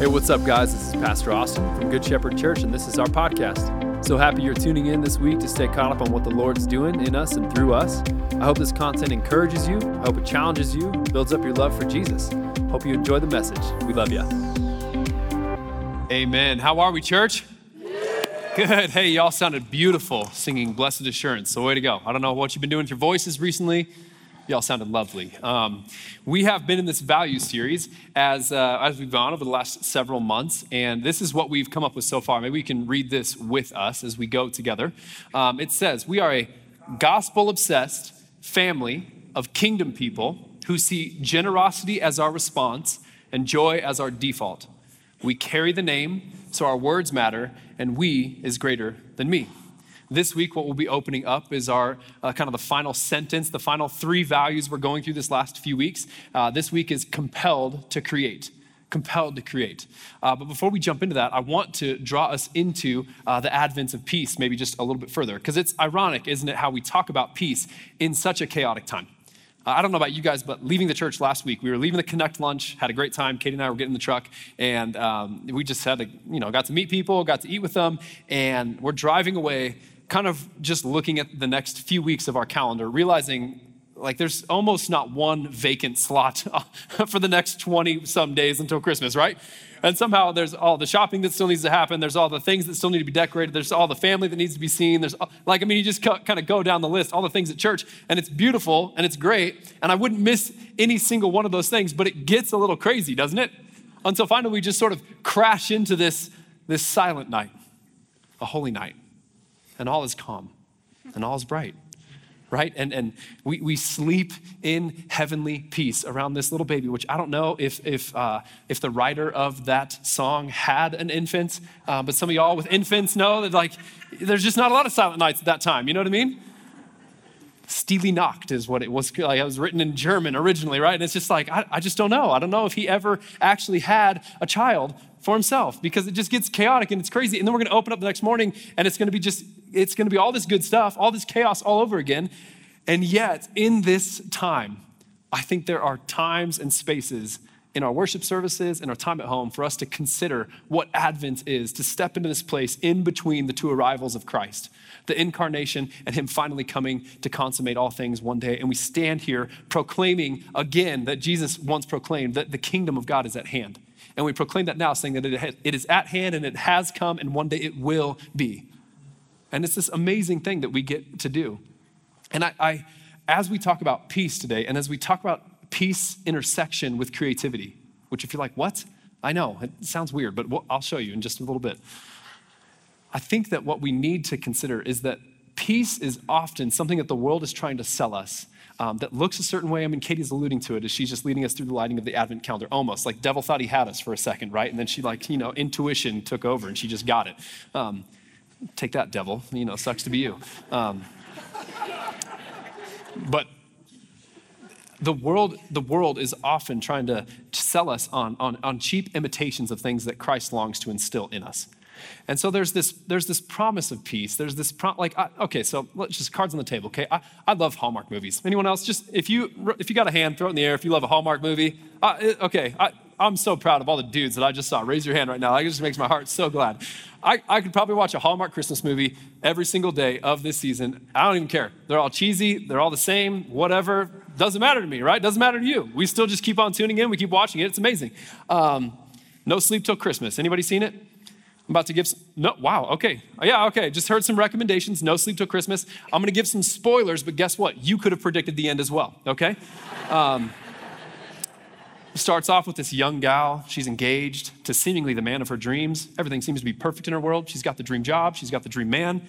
Hey, what's up, guys? This is Pastor Austin from Good Shepherd Church, and this is our podcast. So happy you're tuning in this week to stay caught up on what the Lord's doing in us and through us. I hope this content encourages you, I hope it challenges you, builds up your love for Jesus. Hope you enjoy the message. We love you. Amen. How are we, church? Good. Hey, y'all sounded beautiful singing Blessed Assurance. So, way to go. I don't know what you've been doing with your voices recently. Y'all sounded lovely. Um, we have been in this value series as, uh, as we've gone over the last several months, and this is what we've come up with so far. Maybe we can read this with us as we go together. Um, it says, We are a gospel obsessed family of kingdom people who see generosity as our response and joy as our default. We carry the name, so our words matter, and we is greater than me. This week, what we'll be opening up is our uh, kind of the final sentence, the final three values we're going through this last few weeks. Uh, this week is compelled to create. Compelled to create. Uh, but before we jump into that, I want to draw us into uh, the advent of peace, maybe just a little bit further, because it's ironic, isn't it, how we talk about peace in such a chaotic time. Uh, I don't know about you guys, but leaving the church last week, we were leaving the Connect lunch, had a great time. Katie and I were getting in the truck, and um, we just had to, you know, got to meet people, got to eat with them, and we're driving away kind of just looking at the next few weeks of our calendar, realizing like there's almost not one vacant slot for the next 20 some days until Christmas, right? And somehow there's all the shopping that still needs to happen. There's all the things that still need to be decorated. There's all the family that needs to be seen. There's like, I mean, you just kind of go down the list, all the things at church, and it's beautiful and it's great. And I wouldn't miss any single one of those things, but it gets a little crazy, doesn't it? Until finally we just sort of crash into this, this silent night, a holy night and all is calm and all is bright right? And, and we, we sleep in heavenly peace around this little baby which i don't know if, if, uh, if the writer of that song had an infant uh, but some of y'all with infants know that like there's just not a lot of silent nights at that time you know what i mean Stille Nacht is what it was. Like, it was written in German originally, right? And it's just like, I, I just don't know. I don't know if he ever actually had a child for himself because it just gets chaotic and it's crazy. And then we're going to open up the next morning and it's going to be just, it's going to be all this good stuff, all this chaos all over again. And yet, in this time, I think there are times and spaces in our worship services and our time at home for us to consider what Advent is, to step into this place in between the two arrivals of Christ, the incarnation and Him finally coming to consummate all things one day. And we stand here proclaiming again that Jesus once proclaimed that the kingdom of God is at hand. And we proclaim that now, saying that it is at hand and it has come and one day it will be. And it's this amazing thing that we get to do. And I, I as we talk about peace today, and as we talk about peace intersection with creativity, which if you're like, what? I know, it sounds weird, but I'll show you in just a little bit. I think that what we need to consider is that peace is often something that the world is trying to sell us um, that looks a certain way. I mean, Katie's alluding to it as she's just leading us through the lighting of the Advent calendar, almost like devil thought he had us for a second, right? And then she, like, you know, intuition took over and she just got it. Um, take that, devil. You know, sucks to be you. Um, but the world, the world is often trying to sell us on, on, on cheap imitations of things that Christ longs to instill in us. And so there's this, there's this promise of peace. There's this, pro- like, I, okay, so let's just cards on the table, okay? I, I love Hallmark movies. Anyone else? Just, if you, if you got a hand, throw it in the air if you love a Hallmark movie. Uh, okay, I, I'm so proud of all the dudes that I just saw. Raise your hand right now. It just makes my heart so glad. I, I could probably watch a Hallmark Christmas movie every single day of this season. I don't even care. They're all cheesy, they're all the same, whatever. Doesn't matter to me, right? Doesn't matter to you. We still just keep on tuning in, we keep watching it. It's amazing. Um, no Sleep Till Christmas. Anybody seen it? I'm about to give some, no, wow, okay. Yeah, okay. Just heard some recommendations. No sleep till Christmas. I'm going to give some spoilers, but guess what? You could have predicted the end as well, okay? Um, starts off with this young gal. She's engaged to seemingly the man of her dreams. Everything seems to be perfect in her world. She's got the dream job, she's got the dream man.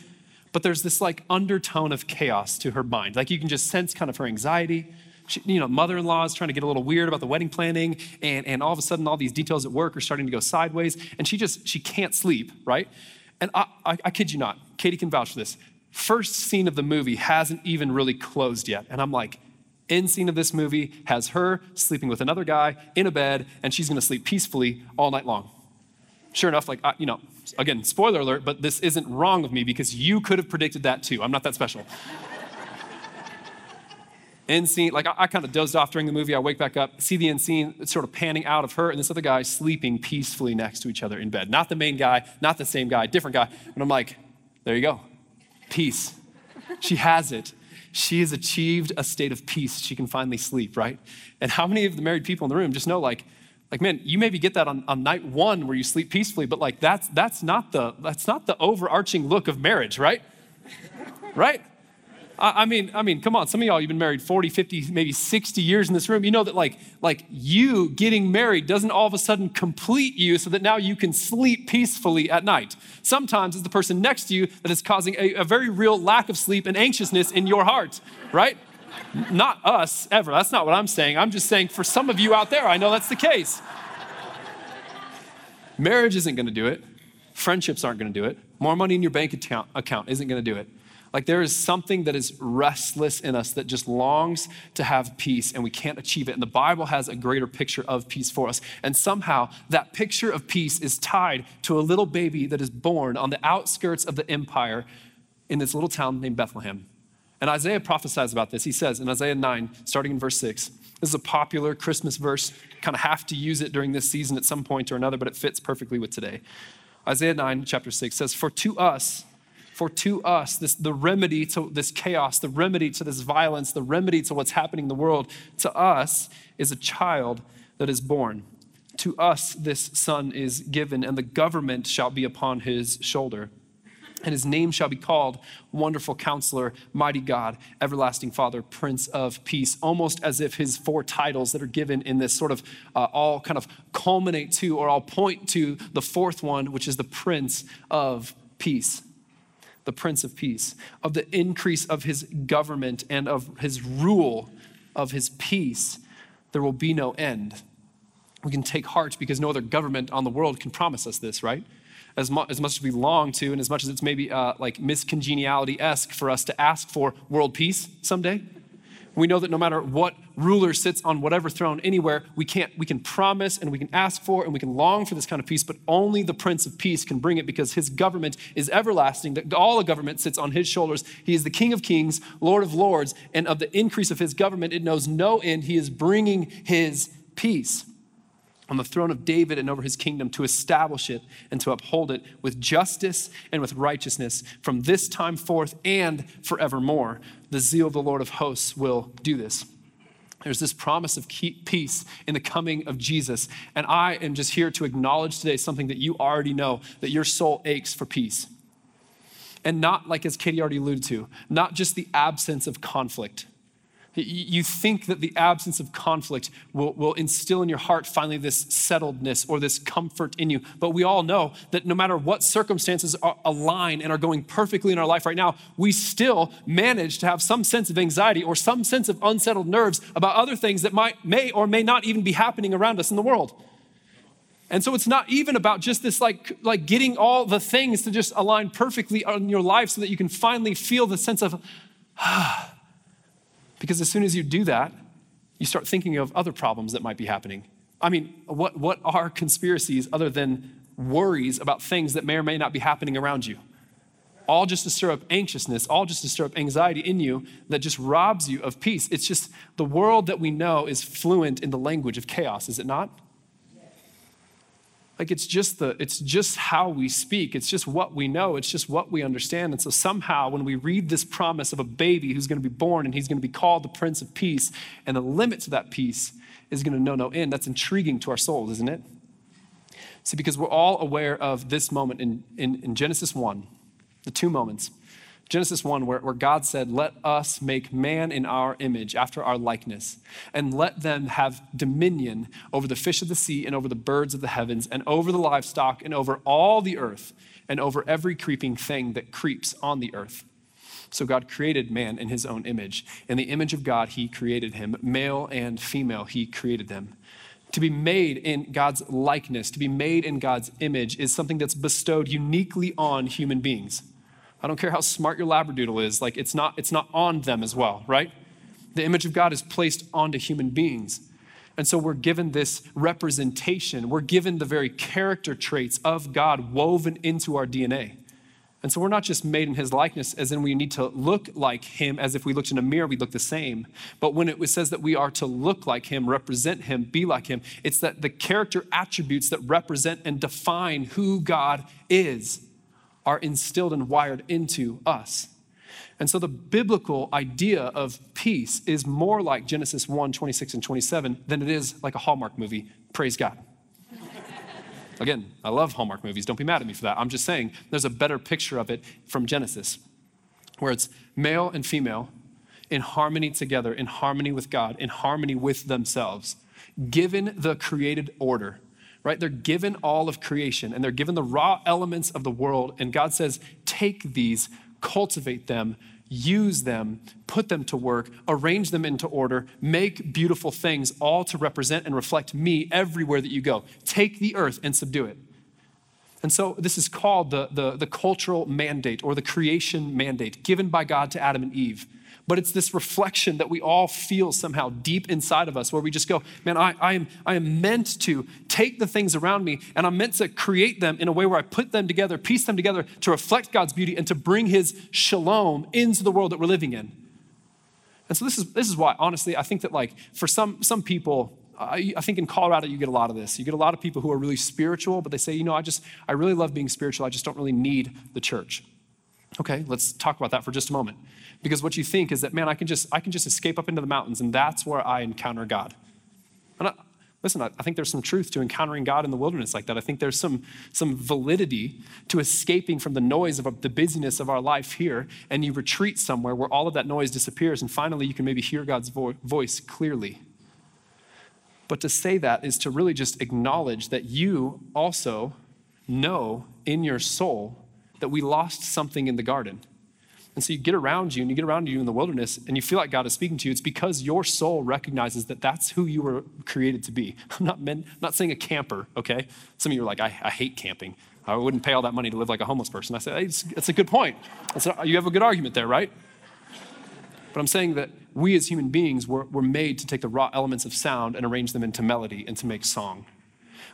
But there's this like undertone of chaos to her mind. Like you can just sense kind of her anxiety. She, you know, mother-in-law is trying to get a little weird about the wedding planning, and, and all of a sudden, all these details at work are starting to go sideways, and she just she can't sleep, right? And I, I, I kid you not, Katie can vouch for this. First scene of the movie hasn't even really closed yet, and I'm like, end scene of this movie has her sleeping with another guy in a bed, and she's going to sleep peacefully all night long. Sure enough, like I, you know, again, spoiler alert, but this isn't wrong of me because you could have predicted that too. I'm not that special. End scene, like I, I kind of dozed off during the movie. I wake back up, see the end scene sort of panning out of her and this other guy sleeping peacefully next to each other in bed. Not the main guy, not the same guy, different guy. And I'm like, there you go. Peace. She has it. She has achieved a state of peace. She can finally sleep, right? And how many of the married people in the room just know, like, like man, you maybe get that on, on night one where you sleep peacefully, but like that's that's not the that's not the overarching look of marriage, right? right? I mean, I mean, come on. Some of y'all, you've been married 40, 50, maybe 60 years in this room. You know that like, like you getting married doesn't all of a sudden complete you so that now you can sleep peacefully at night. Sometimes it's the person next to you that is causing a, a very real lack of sleep and anxiousness in your heart, right? Not us ever. That's not what I'm saying. I'm just saying for some of you out there, I know that's the case. Marriage isn't going to do it. Friendships aren't going to do it. More money in your bank account, account isn't going to do it. Like there is something that is restless in us that just longs to have peace and we can't achieve it. And the Bible has a greater picture of peace for us. And somehow that picture of peace is tied to a little baby that is born on the outskirts of the empire in this little town named Bethlehem. And Isaiah prophesies about this. He says in Isaiah 9, starting in verse 6, this is a popular Christmas verse. Kind of have to use it during this season at some point or another, but it fits perfectly with today. Isaiah 9, chapter 6 says, For to us, for to us, this, the remedy to this chaos, the remedy to this violence, the remedy to what's happening in the world, to us is a child that is born. To us, this son is given, and the government shall be upon his shoulder. And his name shall be called Wonderful Counselor, Mighty God, Everlasting Father, Prince of Peace. Almost as if his four titles that are given in this sort of uh, all kind of culminate to or all point to the fourth one, which is the Prince of Peace the Prince of Peace, of the increase of his government and of his rule of his peace, there will be no end. We can take heart because no other government on the world can promise us this, right? As, mu- as much as we long to, and as much as it's maybe uh, like Miss Congeniality esque for us to ask for world peace someday, we know that no matter what ruler sits on whatever throne anywhere, we can't we can promise and we can ask for and we can long for this kind of peace, but only the Prince of Peace can bring it because his government is everlasting, that all the government sits on his shoulders. He is the King of Kings, Lord of Lords, and of the increase of his government, it knows no end. He is bringing his peace on the throne of David and over his kingdom to establish it and to uphold it with justice and with righteousness from this time forth and forevermore. The zeal of the Lord of hosts will do this. There's this promise of peace in the coming of Jesus. And I am just here to acknowledge today something that you already know that your soul aches for peace. And not, like as Katie already alluded to, not just the absence of conflict you think that the absence of conflict will, will instill in your heart finally this settledness or this comfort in you. But we all know that no matter what circumstances align and are going perfectly in our life right now, we still manage to have some sense of anxiety or some sense of unsettled nerves about other things that might, may or may not even be happening around us in the world. And so it's not even about just this like, like getting all the things to just align perfectly in your life so that you can finally feel the sense of, ah, because as soon as you do that, you start thinking of other problems that might be happening. I mean, what, what are conspiracies other than worries about things that may or may not be happening around you? All just to stir up anxiousness, all just to stir up anxiety in you that just robs you of peace. It's just the world that we know is fluent in the language of chaos, is it not? Like it's just the it's just how we speak. It's just what we know. It's just what we understand. And so somehow when we read this promise of a baby who's going to be born and he's going to be called the prince of peace and the limit to that peace is going to know no end. That's intriguing to our souls isn't it? See because we're all aware of this moment in, in, in genesis 1 the two moments Genesis 1, where, where God said, Let us make man in our image, after our likeness, and let them have dominion over the fish of the sea, and over the birds of the heavens, and over the livestock, and over all the earth, and over every creeping thing that creeps on the earth. So God created man in his own image. In the image of God, he created him. Male and female, he created them. To be made in God's likeness, to be made in God's image, is something that's bestowed uniquely on human beings. I don't care how smart your labradoodle is, like it's not, it's not on them as well, right? The image of God is placed onto human beings. And so we're given this representation. We're given the very character traits of God woven into our DNA. And so we're not just made in his likeness, as in we need to look like him, as if we looked in a mirror, we look the same. But when it says that we are to look like him, represent him, be like him, it's that the character attributes that represent and define who God is are instilled and wired into us. And so the biblical idea of peace is more like Genesis 1 26 and 27 than it is like a Hallmark movie. Praise God. Again, I love Hallmark movies. Don't be mad at me for that. I'm just saying there's a better picture of it from Genesis, where it's male and female in harmony together, in harmony with God, in harmony with themselves, given the created order, right? They're given all of creation and they're given the raw elements of the world. And God says, take these, cultivate them, use them, put them to work, arrange them into order, make beautiful things, all to represent and reflect me everywhere that you go. Take the earth and subdue it. And so this is called the, the, the cultural mandate or the creation mandate given by God to Adam and Eve but it's this reflection that we all feel somehow deep inside of us where we just go, man, I, I, am, I am meant to take the things around me and I'm meant to create them in a way where I put them together, piece them together to reflect God's beauty and to bring his shalom into the world that we're living in. And so this is, this is why, honestly, I think that like for some, some people, I, I think in Colorado you get a lot of this. You get a lot of people who are really spiritual, but they say, you know, I just, I really love being spiritual. I just don't really need the church. Okay, let's talk about that for just a moment. Because what you think is that, man, I can just, I can just escape up into the mountains and that's where I encounter God. And I, listen, I, I think there's some truth to encountering God in the wilderness like that. I think there's some, some validity to escaping from the noise of the busyness of our life here and you retreat somewhere where all of that noise disappears and finally you can maybe hear God's vo- voice clearly. But to say that is to really just acknowledge that you also know in your soul that we lost something in the garden. And so you get around you and you get around you in the wilderness and you feel like God is speaking to you. It's because your soul recognizes that that's who you were created to be. I'm not, meant, I'm not saying a camper, okay? Some of you are like, I, I, hate camping. I wouldn't pay all that money to live like a homeless person. I say, hey, it's a good point. You have a good argument there, right? But I'm saying that we as human beings were, were made to take the raw elements of sound and arrange them into melody and to make song.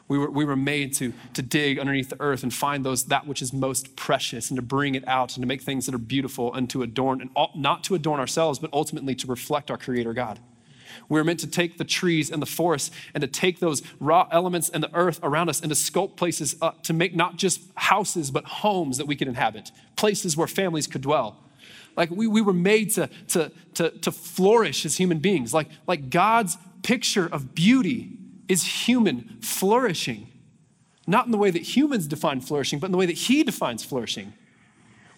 We were, we were made to, to dig underneath the earth and find those that which is most precious and to bring it out and to make things that are beautiful and to adorn, and all, not to adorn ourselves, but ultimately to reflect our Creator God. We are meant to take the trees and the forests and to take those raw elements and the earth around us and to sculpt places up to make not just houses, but homes that we could inhabit, places where families could dwell. Like we, we were made to, to, to, to flourish as human beings. Like, like God's picture of beauty is human flourishing. Not in the way that humans define flourishing, but in the way that He defines flourishing.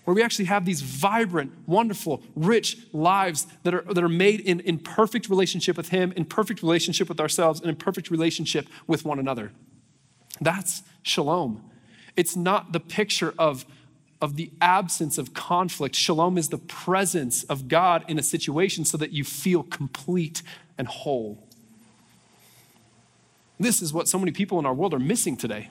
Where we actually have these vibrant, wonderful, rich lives that are, that are made in, in perfect relationship with Him, in perfect relationship with ourselves, and in perfect relationship with one another. That's shalom. It's not the picture of, of the absence of conflict. Shalom is the presence of God in a situation so that you feel complete and whole. This is what so many people in our world are missing today.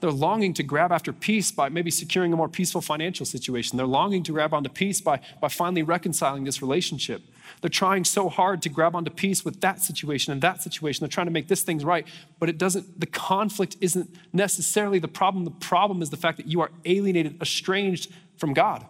They're longing to grab after peace by maybe securing a more peaceful financial situation. They're longing to grab onto peace by, by finally reconciling this relationship. They're trying so hard to grab onto peace with that situation and that situation. They're trying to make this thing right, but it doesn't, the conflict isn't necessarily the problem. The problem is the fact that you are alienated, estranged from God.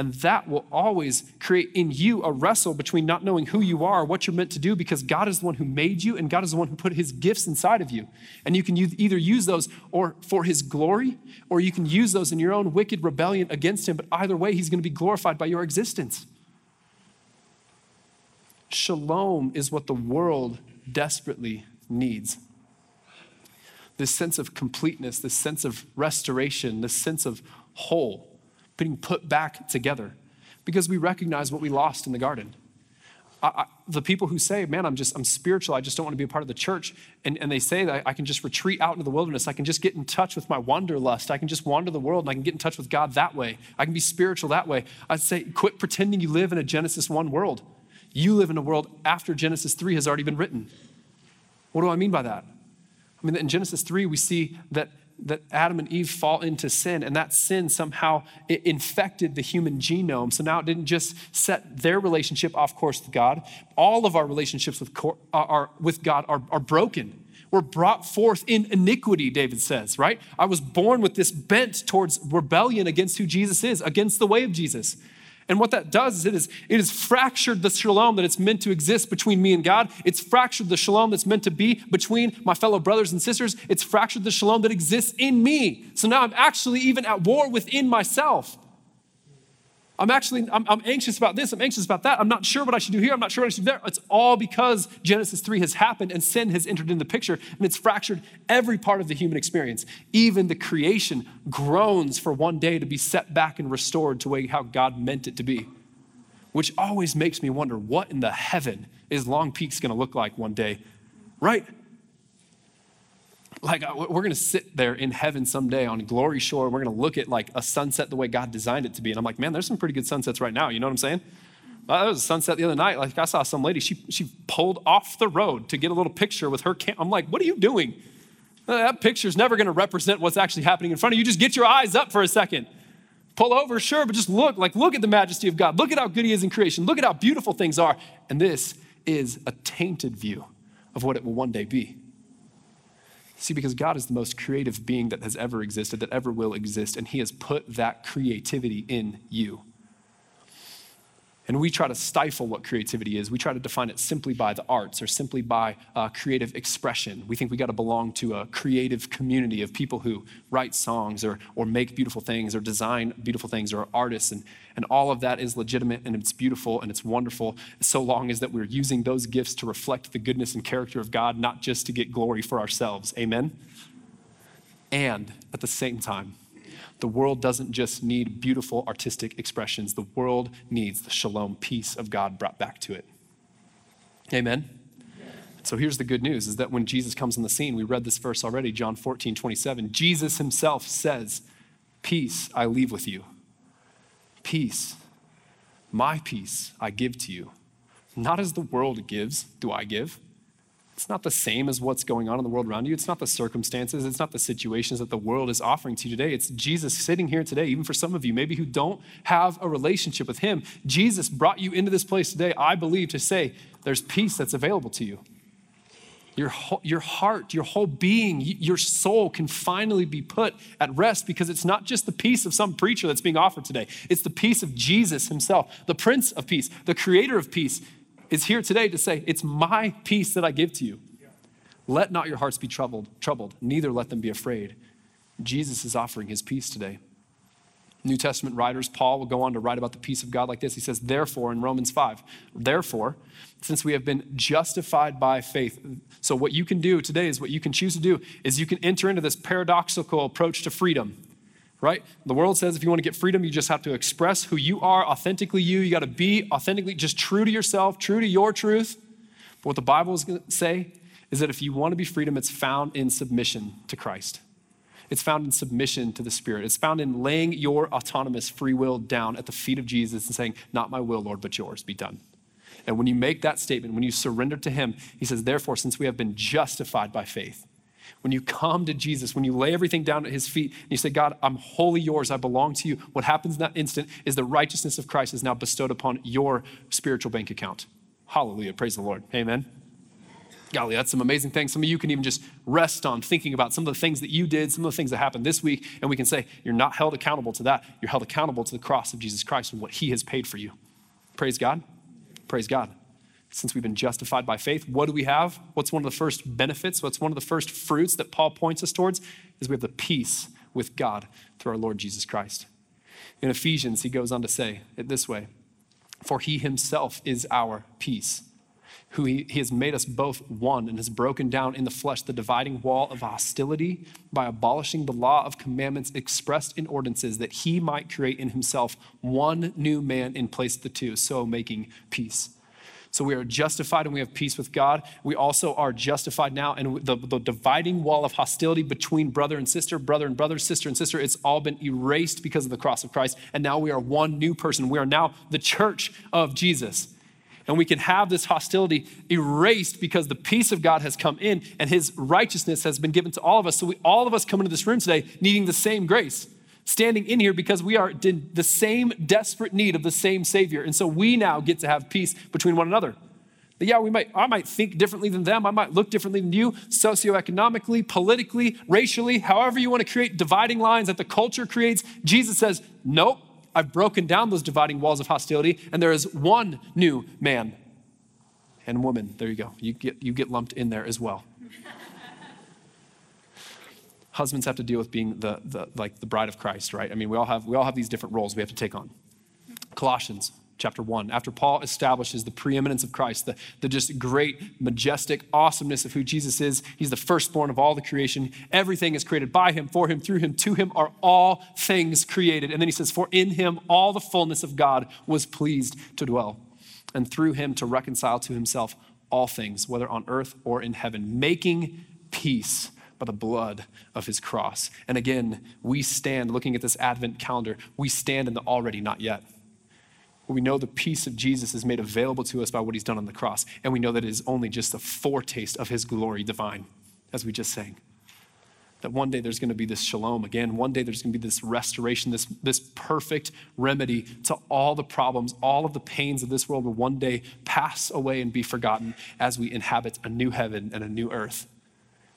And that will always create in you a wrestle between not knowing who you are, what you're meant to do, because God is the one who made you and God is the one who put his gifts inside of you. And you can either use those or for his glory, or you can use those in your own wicked rebellion against him. But either way, he's going to be glorified by your existence. Shalom is what the world desperately needs. This sense of completeness, this sense of restoration, this sense of whole being put back together because we recognize what we lost in the garden. I, I, the people who say, man, I'm just, I'm spiritual, I just don't want to be a part of the church, and, and they say that I can just retreat out into the wilderness, I can just get in touch with my wanderlust, I can just wander the world and I can get in touch with God that way, I can be spiritual that way. I'd say, quit pretending you live in a Genesis 1 world. You live in a world after Genesis 3 has already been written. What do I mean by that? I mean, in Genesis 3, we see that that Adam and Eve fall into sin, and that sin somehow infected the human genome. So now it didn't just set their relationship off course with God. All of our relationships with, are, with God are, are broken. We're brought forth in iniquity, David says, right? I was born with this bent towards rebellion against who Jesus is, against the way of Jesus. And what that does is it, is it has fractured the shalom that it's meant to exist between me and God. It's fractured the shalom that's meant to be between my fellow brothers and sisters. It's fractured the shalom that exists in me. So now I'm actually even at war within myself. I'm actually, I'm, I'm, anxious about this, I'm anxious about that. I'm not sure what I should do here, I'm not sure what I should do there. It's all because Genesis 3 has happened and sin has entered in the picture and it's fractured every part of the human experience. Even the creation groans for one day to be set back and restored to way how God meant it to be. Which always makes me wonder what in the heaven is Long Peak's gonna look like one day, right? Like uh, we're going to sit there in heaven someday on glory shore we're going to look at like a sunset the way god designed it to be. And i'm like man there's some pretty good sunsets right now you know what i'm saying? There was a sunset the other night. Like i saw some lady she, she pulled off the road to get a little picture with her cam- i'm like what are you doing? Uh, that picture's never going to represent what's actually happening in front of you. Just get your eyes up for a second. Pull over sure but just look like look at the majesty of god. Look at how good he is in creation. Look at how beautiful things are. And this is a tainted view of what it will one day be See, because God is the most creative being that has ever existed, that ever will exist, and He has put that creativity in you. And we try to stifle what creativity is. We try to define it simply by the arts or simply by uh, creative expression. We think we got to belong to a creative community of people who write songs or, or make beautiful things or design beautiful things or artists. And, and all of that is legitimate and it's beautiful and it's wonderful, so long as that we're using those gifts to reflect the goodness and character of God, not just to get glory for ourselves. Amen? And at the same time, the world doesn't just need beautiful artistic expressions, the world needs the shalom peace of God brought back to it. Amen. So here's the good news is that when Jesus comes on the scene, we read this verse already, John 14, 27. Jesus himself says, Peace I leave with you. Peace, my peace I give to you. Not as the world gives, do I give. It's not the same as what's going on in the world around you. It's not the circumstances. It's not the situations that the world is offering to you today. It's Jesus sitting here today, even for some of you, maybe who don't have a relationship with Him. Jesus brought you into this place today, I believe, to say there's peace that's available to you. Your, whole, your heart, your whole being, your soul can finally be put at rest because it's not just the peace of some preacher that's being offered today. It's the peace of Jesus himself, the Prince of Peace, the Creator of Peace is here today to say, It's my peace that I give to you. Let not your hearts be troubled, troubled, neither let them be afraid. Jesus is offering his peace today. New Testament writers, Paul will go on to write about the peace of God like this. He says, Therefore, in Romans 5, therefore, since we have been justified by faith. So, what you can do today is what you can choose to do is you can enter into this paradoxical approach to freedom right? The world says if you want to get freedom, you just have to express who you are, authentically you. You got to be authentically just true to yourself, true to your truth. But what the Bible is going to say is that if you want to be freedom, it's found in submission to Christ. It's found in submission to the Spirit. It's found in laying your autonomous free will down at the feet of Jesus and saying, Not my will, Lord, but yours be done. And when you make that statement, when you surrender to Him, He says, Therefore, since we have been justified by faith, when you come to Jesus, when you lay everything down at his feet and you say, God, I'm wholly yours, I belong to you, what happens in that instant is the righteousness of Christ is now bestowed upon your spiritual bank account. Hallelujah. Praise the Lord. Amen. Golly, that's some amazing things. Some of you can even just rest on thinking about some of the things that you did, some of the things that happened this week, and we can say, You're not held accountable to that. You're held accountable to the cross of Jesus Christ and what he has paid for you. Praise God. Praise God since we've been justified by faith, what do we have? What's one of the first benefits? What's one of the first fruits that Paul points us towards? Is we have the peace with God through our Lord Jesus Christ. In Ephesians, he goes on to say it this way For he himself is our peace, who he, he has made us both one and has broken down in the flesh the dividing wall of hostility by abolishing the law of commandments expressed in ordinances, that he might create in himself one new man in place of the two, so making peace so we are justified and we have peace with God. We also are justified now, and the, the dividing wall of hostility between brother and sister, brother and brother, sister and sister, it's all been erased because of the cross of Christ. And now we are one new person. We are now the church of Jesus. And we can have this hostility erased because the peace of God has come in and his righteousness has been given to all of us. So we, all of us come into this room today needing the same grace standing in here because we are in the same desperate need of the same Savior. And so we now get to have peace between one another. That yeah, we might, I might think differently than them. I might look differently than you, socioeconomically, politically, racially, however you want to create dividing lines that the culture creates. Jesus says, nope, I've broken down those dividing walls of hostility, and there is one new man and woman. There you go. You get, you get lumped in there as well. Husbands have to deal with being the, the, like the bride of Christ, right? I mean, we all, have, we all have these different roles we have to take on. Colossians chapter 1. After Paul establishes the preeminence of Christ, the, the just great, majestic awesomeness of who Jesus is, he's the firstborn of all the creation. Everything is created by him, for him, through him, to him are all things created. And then he says, For in him all the fullness of God was pleased to dwell, and through him to reconcile to himself all things, whether on earth or in heaven, making peace by the blood of his cross. And again, we stand looking at this Advent calendar, we stand in the already not yet we know the peace of Jesus is made available to us by what he's done on the cross. And we know that it is only just a foretaste of his glory divine, as we just sang. That one day there's going to be this shalom again. One day there's going to be this restoration, this, this perfect remedy to all the problems, all of the pains of this world will one day pass away and be forgotten as we inhabit a new heaven and a new earth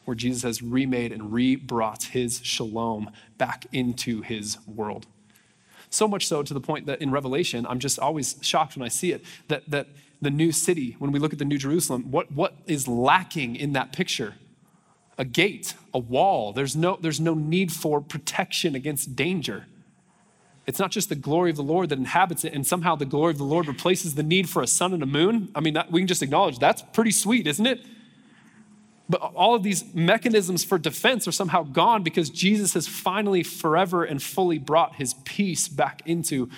where Jesus has remade and re brought his shalom back into his world. So much so to the point that in Revelation, I'm just always shocked when I see it that, that the new city, when we look at the New Jerusalem, what, what is lacking in that picture? A gate, a wall. There's no, there's no need for protection against danger. It's not just the glory of the Lord that inhabits it, and somehow the glory of the Lord replaces the need for a sun and a moon. I mean, that, we can just acknowledge that's pretty sweet, isn't it? But all of these mechanisms for defense are somehow gone because Jesus has finally, forever, and fully brought his peace back into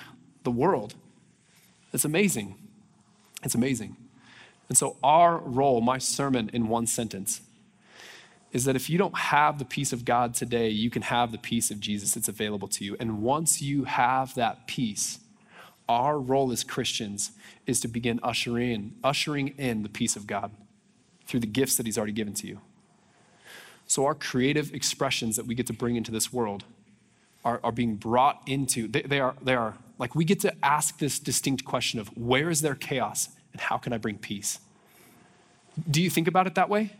the world. It's amazing. It's amazing. And so, our role, my sermon in one sentence, is that if you don't have the peace of God today, you can have the peace of Jesus. It's available to you. And once you have that peace, our role as Christians is to begin ushering, ushering in the peace of God through the gifts that He's already given to you. So, our creative expressions that we get to bring into this world are, are being brought into, they, they, are, they are like we get to ask this distinct question of where is there chaos and how can I bring peace? Do you think about it that way?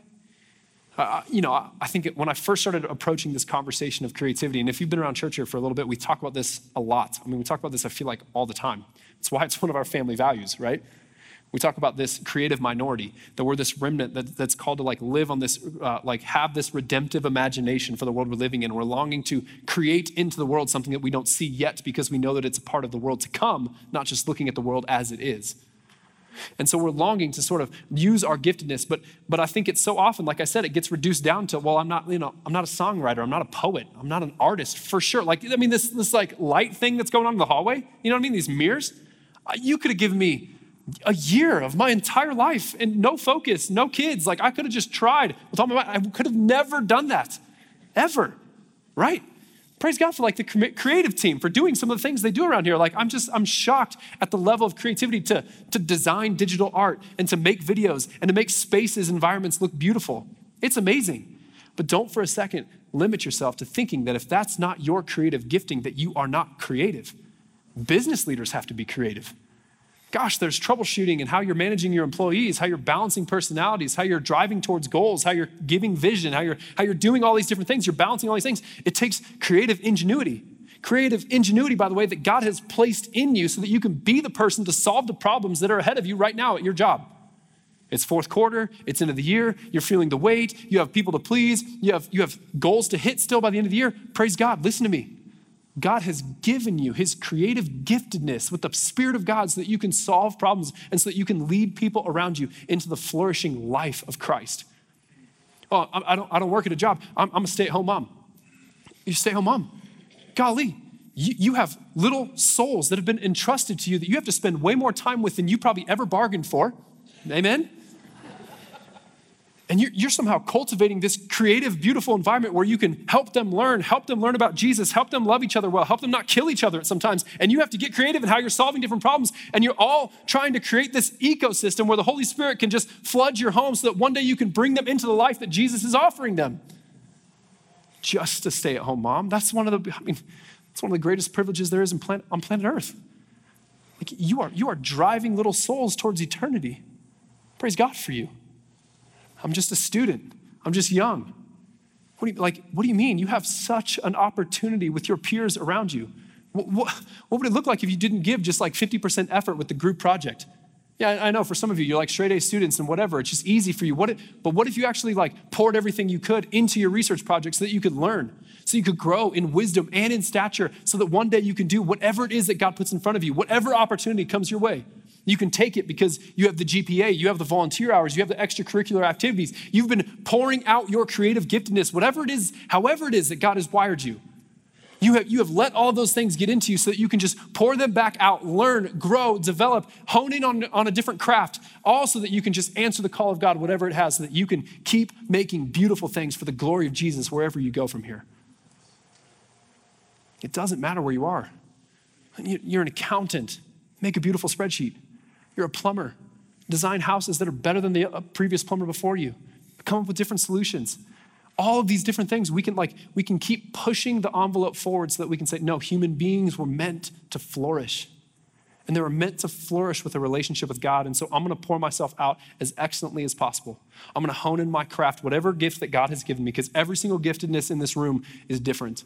Uh, you know, I, think when I first started approaching this conversation of creativity, and if you've been around church here for a little bit, we talk about this a lot. I mean, we talk about this, I feel like, all the time. It's why it's one of our family values, right? We talk about this creative minority, that we're this remnant that, that's called to like live on this, uh, like have this redemptive imagination for the world we're living in. We're longing to create into the world something that we don't see yet because we know that it's a part of the world to come, not just looking at the world as it is. And so we're longing to sort of use our giftedness, but but I think it's so often, like I said, it gets reduced down to, well, I'm not, you know, I'm not a songwriter, I'm not a poet, I'm not an artist for sure. Like, I mean, this this like light thing that's going on in the hallway, you know what I mean? These mirrors. Uh, you could have given me a year of my entire life and no focus, no kids. Like I could have just tried with all my. I could have never done that, ever, right? Praise God for like the creative team for doing some of the things they do around here. Like I'm just, I'm shocked at the level of creativity to, to design digital art and to make videos and to make spaces, environments look beautiful. It's amazing. But don't for a second limit yourself to thinking that if that's not your creative gifting, that you are not creative. Business leaders have to be creative gosh, there's troubleshooting and how you're managing your employees, how you're balancing personalities, how you're driving towards goals, how you're giving vision, how you're, how you're doing all these different things. You're balancing all these things. It takes creative ingenuity. Creative ingenuity, by the way, that God has placed in you so that you can be the person to solve the problems that are ahead of you right now at your job. It's fourth quarter, it's end of the year, you're feeling the weight, you have people to please, you have, you have goals to hit still by the end of the year. Praise God, listen to me. God has given you his creative giftedness with the Spirit of God so that you can solve problems and so that you can lead people around you into the flourishing life of Christ. Oh, I don't, I don't work at a job. I'm, I'm a stay at home mom. You stay at home mom. Golly, you, you have little souls that have been entrusted to you that you have to spend way more time with than you probably ever bargained for. Amen? And you're, somehow cultivating this creative, beautiful environment where you can help them learn, help them learn about Jesus, help them love each other well, help them not kill each other sometimes. And you have to get creative in how you're solving different problems. And you're all trying to create this ecosystem where the Holy Spirit can just flood your home so that one day you can bring them into the life that Jesus is offering them. Just to stay at home mom. That's one of the, I mean, it's one of the greatest privileges there is planet, on planet Earth. Like you are, you are driving little souls towards eternity. Praise God for you. I'm just a student. I'm just young. What do you, like, what do you mean? You have such an opportunity with your peers around you. What, what, what would it look like if you didn't give just like 50% effort with the group project? Yeah, I know for some of you, you're like straight A students and whatever. It's just easy for you. What but what if you actually like poured everything you could into your research project so that you could learn, so you could grow in wisdom and in stature, so that one day you can do whatever it is that God puts in front of you, whatever opportunity comes your way. You can take it because you have the GPA, you have the volunteer hours, you have the extracurricular activities. You've been pouring out your creative giftedness, whatever it is, however it is that God has wired you. You have, you have let all those things get into you so that you can just pour them back out, learn, grow, develop, hone in on, on a different craft, all so that you can just answer the call of God, whatever it has, so that you can keep making beautiful things for the glory of Jesus wherever you go from here. It doesn't matter where you are. You're an accountant, make a beautiful spreadsheet. You're a plumber, design houses that are better than the uh, previous plumber before you, come up with different solutions. All of these different things we can like we can keep pushing the envelope forward so that we can say no human beings were meant to flourish. And they were meant to flourish with a relationship with god. And so i'm going to pour myself out as excellently as possible. I'm going to hone in my craft whatever gift that god has given me because every single giftedness in this room is different.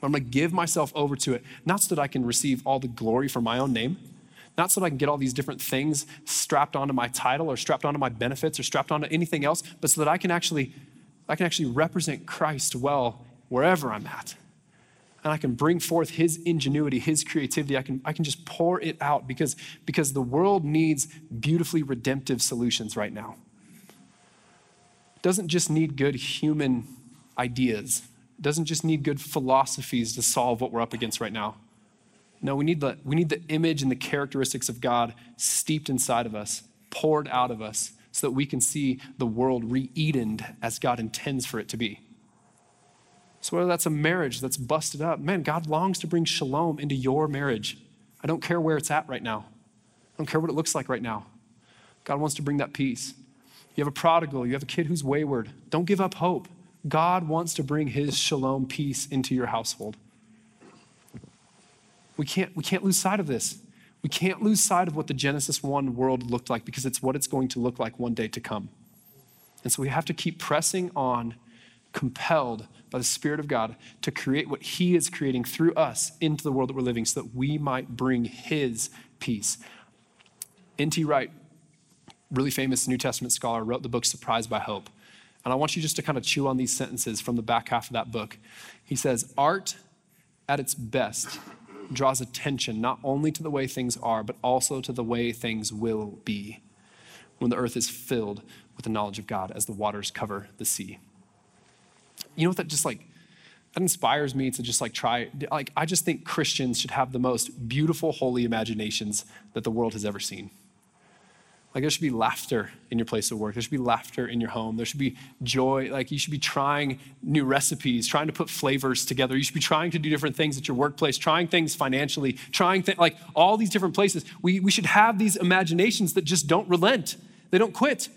But i'm going to give myself over to it not so that i can receive all the glory for my own name not so that I can get all these different things strapped onto my title or strapped onto my benefits or strapped onto anything else, but so that I can actually I can actually represent Christ well wherever I'm at. And I can bring forth his ingenuity, his creativity. I can, I can just pour it out because, because the world needs beautifully redemptive solutions right now. It doesn't just need good human ideas. It doesn't just need good philosophies to solve what we're up against right now. No, we need the, we need the image and the characteristics of God steeped inside of us, poured out of us, so that we can see the world re Edened as God intends for it to be. So, whether that's a marriage that's busted up, man, God longs to bring shalom into your marriage. I don't care where it's at right now, I don't care what it looks like right now. God wants to bring that peace. You have a prodigal, you have a kid who's wayward. Don't give up hope. God wants to bring his shalom peace into your household. We can't, we can't lose sight of this. We can't lose sight of what the Genesis 1 world looked like because it's what it's going to look like one day to come. And so we have to keep pressing on, compelled by the Spirit of God to create what He is creating through us into the world that we're living so that we might bring His peace. N.T. Wright, really famous New Testament scholar, wrote the book Surprised by Hope. And I want you just to kind of chew on these sentences from the back half of that book. He says, Art at its best draws attention not only to the way things are, but also to the way things will be when the earth is filled with the knowledge of God as the waters cover the sea. You know what that just like that inspires me to just like try like I just think Christians should have the most beautiful holy imaginations that the world has ever seen. Like there should be laughter in your place of work. There should be laughter in your home. There should be joy. Like you should be trying new recipes, trying to put flavors together. You should be trying to do different things at your workplace, trying things financially, trying things like all these different places. We, we should have these imaginations that just don't relent. They don't quit.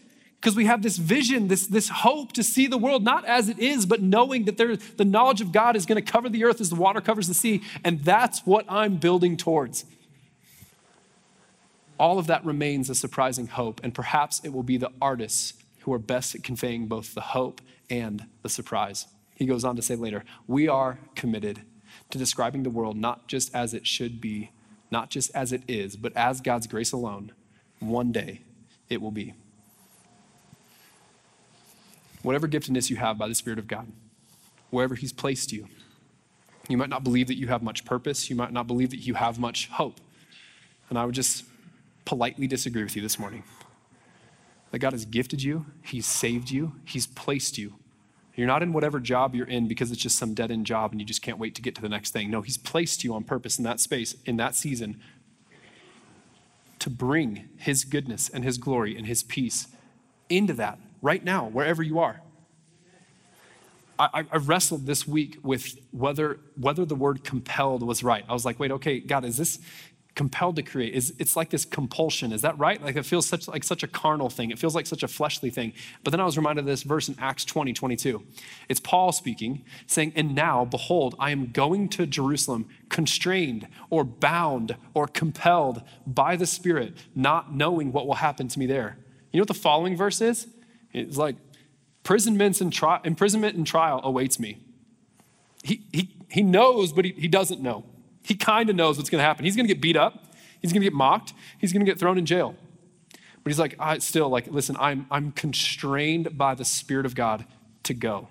Because we have this vision, this, this hope to see the world not as it is, but knowing that there, the knowledge of God is going to cover the earth as the water covers the sea. And that's what I'm building towards all of that remains a surprising hope, and perhaps it will be the artists who are best at conveying both the hope and the surprise. He goes on to say later, We are committed to describing the world not just as it should be, not just as it is, but as God's grace alone. One day it will be. Whatever giftedness you have by the Spirit of God, wherever He's placed you, you might not believe that you have much purpose, you might not believe that you have much hope. And I would just politely disagree with you this morning. That God has gifted you, He's saved you, He's placed you. You're not in whatever job you're in because it's just some dead end job and you just can't wait to get to the next thing. No, He's placed you on purpose in that space, in that season, to bring His goodness and His glory and His peace into that right now, wherever you are. I, I, wrestled this week with whether whether the word compelled was right. I was like, wait, okay, God, is this compelled to create is it's like this compulsion is that right like it feels such like such a carnal thing it feels like such a fleshly thing but then i was reminded of this verse in acts 20 22 it's paul speaking saying and now behold i am going to jerusalem constrained or bound or compelled by the spirit not knowing what will happen to me there You know what the following verse is? It's like, imprisonment and, tri- imprisonment and trial awaits me. He, he, he knows, but he, he doesn't know. He kind of knows what's going to happen. He's going to get beat up. He's going to get mocked. He's going to get thrown in jail. But he's like, I still, like, listen, I'm, I'm constrained by the Spirit of God to go.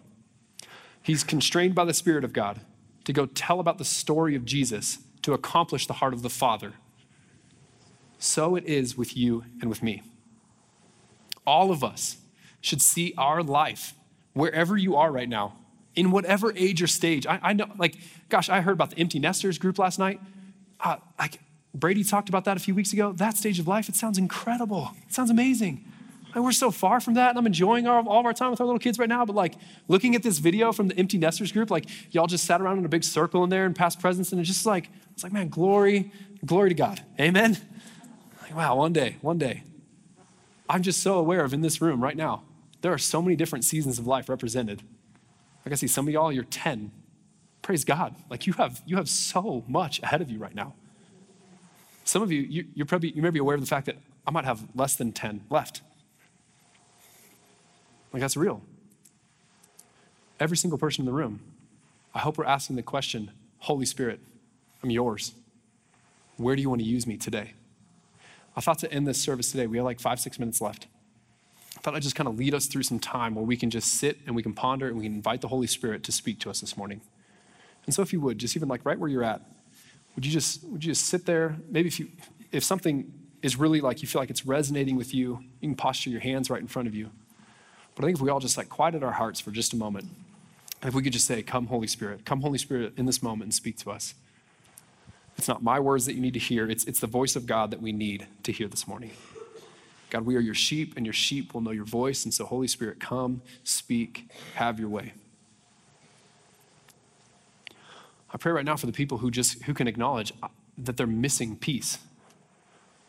He's constrained by the Spirit of God to go tell about the story of Jesus to accomplish the heart of the Father. So it is with you and with me. All of us should see our life, wherever you are right now, in whatever age or stage. I, I know, like, gosh, I heard about the empty nesters group last night. Uh, like, Brady talked about that a few weeks ago. That stage of life, it sounds incredible. It sounds amazing. We're so far from that, and I'm enjoying our, all of our time with our little kids right now. But like looking at this video from the Empty Nesters group, like y'all just sat around in a big circle in there and passed presents, and it's just like, it's like, man, glory, glory to God. Amen. Like, wow, one day, one day. I'm just so aware of in this room right now, there are so many different seasons of life represented. Like I see some of y'all, you're 10. Praise God. Like you have, you have so much ahead of you right now. Some of you, you, you're probably, you may be aware of the fact that I might have less than 10 left. Like, that's real. Every single person in the room, I hope we're asking the question Holy Spirit, I'm yours. Where do you want to use me today? I thought to end this service today, we have like five, six minutes left. Thought I'd just kind of lead us through some time where we can just sit and we can ponder and we can invite the Holy Spirit to speak to us this morning. And so, if you would, just even like right where you're at, would you just, would you just sit there? Maybe if, you, if something is really like you feel like it's resonating with you, you can posture your hands right in front of you. But I think if we all just like quieted our hearts for just a moment, if we could just say, Come, Holy Spirit, come, Holy Spirit, in this moment and speak to us. It's not my words that you need to hear, it's, it's the voice of God that we need to hear this morning. God, we are your sheep, and your sheep will know your voice. And so, Holy Spirit, come, speak, have your way. I pray right now for the people who just who can acknowledge uh, that they're missing peace.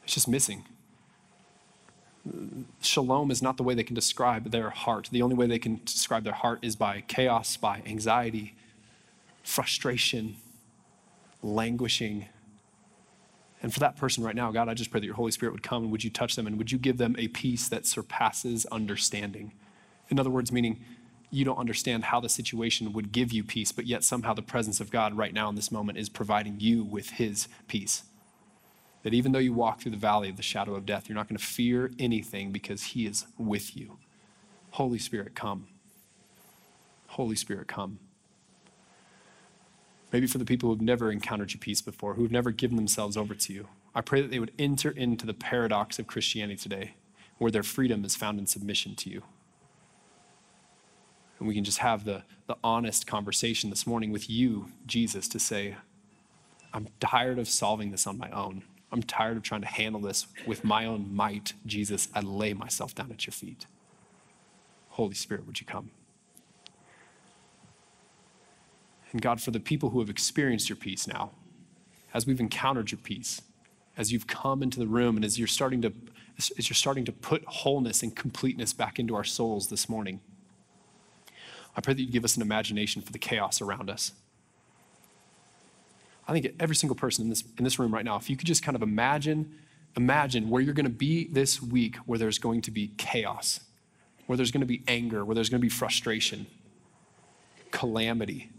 It's just missing. Shalom is not the way they can describe their heart. The only way they can describe their heart is by chaos, by anxiety, frustration, languishing. And for that person right now, God, I just pray that your Holy Spirit would come and would you touch them and would you give them a peace that surpasses understanding? In other words, meaning you don't understand how the situation would give you peace, but yet somehow the presence of God right now in this moment is providing you with his peace. That even though you walk through the valley of the shadow of death, you're not going to fear anything because he is with you. Holy Spirit, come. Holy Spirit, come. Maybe for the people who've never encountered your peace before, who've never given themselves over to you, I pray that they would enter into the paradox of Christianity today, where their freedom is found in submission to you. And we can just have the, the honest conversation this morning with you, Jesus, to say, I'm tired of solving this on my own. I'm tired of trying to handle this with my own might. Jesus, I lay myself down at your feet. Holy Spirit, would you come? And God, for the people who have experienced your peace now, as we've encountered your peace, as you've come into the room and as you're starting to as you're starting to put wholeness and completeness back into our souls this morning. I pray that you give us an imagination for the chaos around us. I think every single person in this, in this room right now, if you could just kind of imagine, imagine where you're going to be this week where there's going to be chaos, where there's going to be anger, where there's going to be frustration, calamity.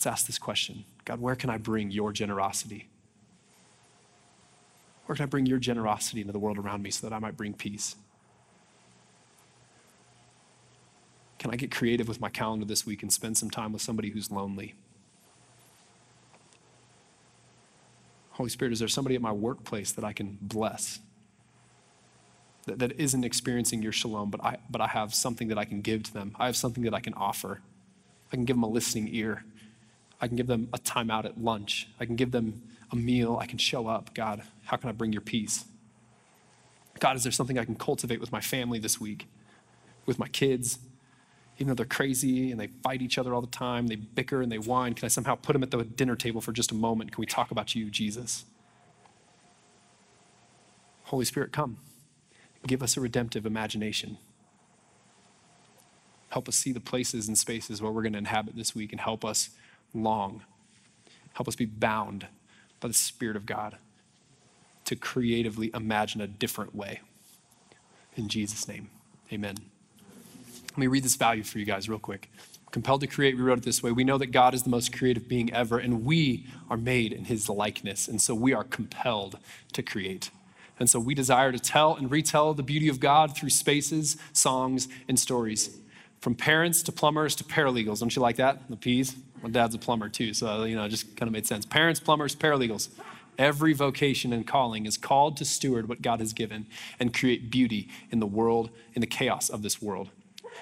Let's ask this question God, where can I bring your generosity? Where can I bring your generosity into the world around me so that I might bring peace? Can I get creative with my calendar this week and spend some time with somebody who's lonely? Holy Spirit, is there somebody at my workplace that I can bless? That, that isn't experiencing your shalom, but I, but I have something that I can give to them. I have something that I can offer. I can give them a listening ear. I can give them a time out at lunch. I can give them a meal. I can show up. God, how can I bring your peace? God, is there something I can cultivate with my family this week, with my kids, even though they're crazy and they fight each other all the time, they bicker and they whine, can I somehow put them at the dinner table for just a moment? Can we talk about you, Jesus? Holy Spirit, come. Give us a redemptive imagination. Help us see the places and spaces where we're going to inhabit this week and help us long. Help us be bound by the Spirit of God to creatively imagine a different way. In Jesus' name, amen. Let me read this value for you guys real quick. Compelled to create, we wrote it this way. We know that God is the most creative being ever, and we are made in his likeness. And so we are compelled to create. And so we desire to tell and retell the beauty of God through spaces, songs, and stories. From parents to plumbers to paralegals. Don't you like that? The P's? My dad's a plumber too, so you know, it just kind of made sense. Parents, plumbers, paralegals. Every vocation and calling is called to steward what God has given and create beauty in the world, in the chaos of this world.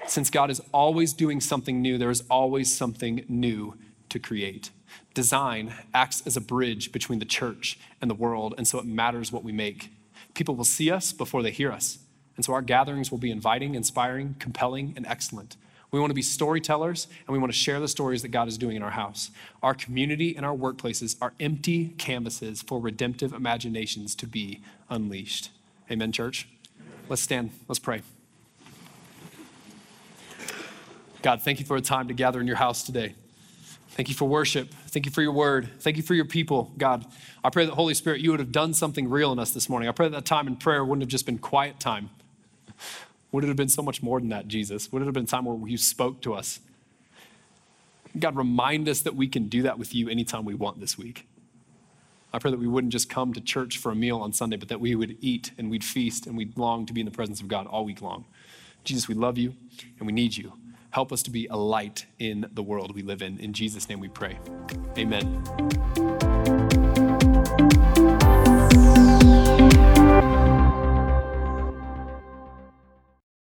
Since God is always doing something new, there is always something new to create. Design acts as a bridge between the church and the world, and so it matters what we make. People will see us before they hear us, and so our gatherings will be inviting, inspiring, compelling, and excellent. We want to be storytellers and we want to share the stories that God is doing in our house. Our community and our workplaces are empty canvases for redemptive imaginations to be unleashed. Amen, church? Let's stand. Let's pray. God, thank you for a time to gather in your house today. Thank you for worship. Thank you for your word. Thank you for your people, God. I pray that Holy Spirit, you would have done something real in us this morning. I pray that that time in prayer wouldn't have just been quiet time. Would it have been so much more than that, Jesus? Would it have been a time where you spoke to us? God, remind us that we can do that with you anytime we want this week. I pray that we wouldn't just come to church for a meal on Sunday, but that we would eat and we'd feast and we'd long to be in the presence of God all week long. Jesus, we love you and we need you. Help us to be a light in the world we live in. In Jesus' name we pray. Amen.